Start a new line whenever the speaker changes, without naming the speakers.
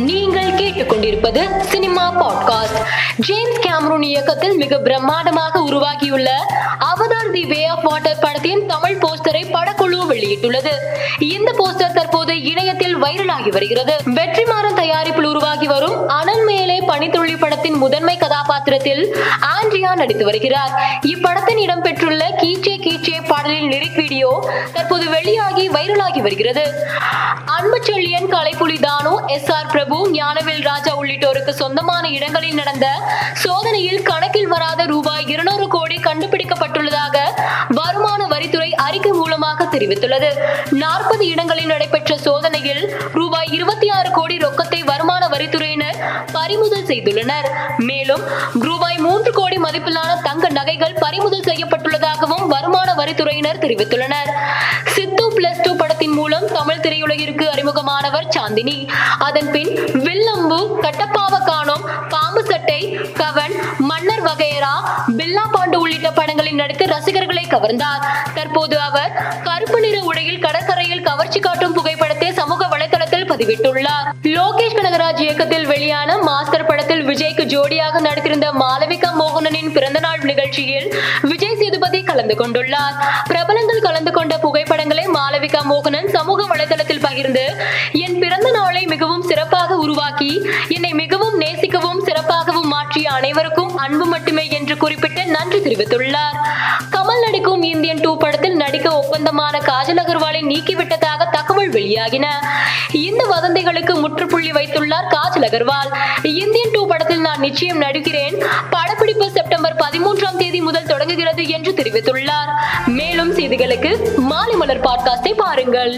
நீங்கள் கேட்டுக்கொண்டிருப்பது cinema podcast. James Cameron இயக்கத்தில் மிக பிரம்மாண்டமாக உருவாகியுள்ள Avatar the Way of Water படத்தின் தமிழ் போஸ்டரை படக்குழு வெளியிட்டுள்ளது. இந்த போஸ்டர் தற்போது இணையத்தில் வைரலாகி வருகிறது. வெற்றிமாறன் தயாரிப்பில் உருவாகி வரும் அனல் மேலே பனித்துள்ளி படத்தின் முதன்மை கதாபாத்திரத்தில் ஆண்ட்ரியா நடித்து வருகிறார். இப்படத்தின் இடம்பெற்றுள்ள கீச்சே கீச்சே பாடலின் லிரிக் வீடியோ தற்போது வெளியாகி வைரலாகி வருகிறது. அன்பு செழியன் கலைப்புலி தானு எஸ் ஆர் பிரபு ஞானவேல் ராஜா உள்ளிட்டோருக்கு சொந்தமான இடங்களில் நடந்த சோதனையில் கணக்கில் வராத ரூபாய் இருநூறு கோடி கண்டுபிடிக்கப்பட்டுள்ளதாக வருமான வரித்துறை அறிக்கை மூலமாக தெரிவித்துள்ளது. நாற்பது இடங்களில் நடைபெற்ற சோதனையில் ரூபாய் இருபத்தி ஆறு கோடி ரொக்கத்தை வருமான வரித்துறையினர் பறிமுதல் செய்துள்ளனர். மேலும் ரூபாய் மூன்று கோடி மதிப்பிலான தங்க நகைகள் பறிமுதல் செய்யப்பட்டுள்ளதாகவும் வருமான வரித்துறையினர் தெரிவித்துள்ளனர். மூலம் தமிழ் திரையுலகிற்கு அறிமுகமானவர் சாந்தினி. அதன் பின் வில்லம்பு கட்டப்பாவ காணோம் பாம்பு சட்டை கவன் மன்னர் வகையரா பில்லா பாண்டு உள்ளிட்ட படங்களில் நடித்து ரசிகர்களை கவர்ந்தார். தற்போது அவர் கருப்பு நிற உடையில் கடற்கரையில் கவர்ச்சி காட்டும் புகைப்படத்தை சமூக வலைதளத்தில் பதிவிட்டுள்ளார். லோகேஷ் கனகராஜ் இயக்கத்தில் வெளியான மாஸ்டர் படத்தில் விஜய்க்கு ஜோடியாக நடித்திருந்த மாலவிகா மோகனனின் பிறந்தநாள் நிகழ்ச்சியில் விஜய் சேதுபதி கலந்து கொண்டுள்ளார். பிரபலங்கள் கலந்து கொண்ட புகைப்படங்களை மல்லிகா மோகனன் சமூக வலைதளத்தில் பகிர்ந்து என் பிறந்த நாளை மிகவும் சிறப்பாக உருவாக்கி என்னை மிகவும் நேசிக்கவும் சிறப்பாகவும் மாற்றிய அனைவருக்கும் அன்பு மட்டுமே என்று குறிப்பிட்டு நன்றி தெரிவித்துள்ளார். கமல் நடிக்கும் இந்தியன் டூ படத்தில் நடிக்க ஒப்பந்தமான காஜல் அகர்வாலை நீக்கிவிட்டதாக தகவல் வெளியாகின. இந்த வதந்திகளுக்கு முற்றுப்புள்ளி வைத்துள்ளார் காஜல் அகர்வால். இந்தியன் டூ படத்தில் நான் நிச்சயம் நடிக்கிறேன். படப்பிடிப்பு செப்டம்பர் பதிமூன்றாம் தேதி முதல் தொடங்குகிறது என்று செய்திகளுக்கு மாலை மலர் பாட்காஸ்டை பாருங்கள்.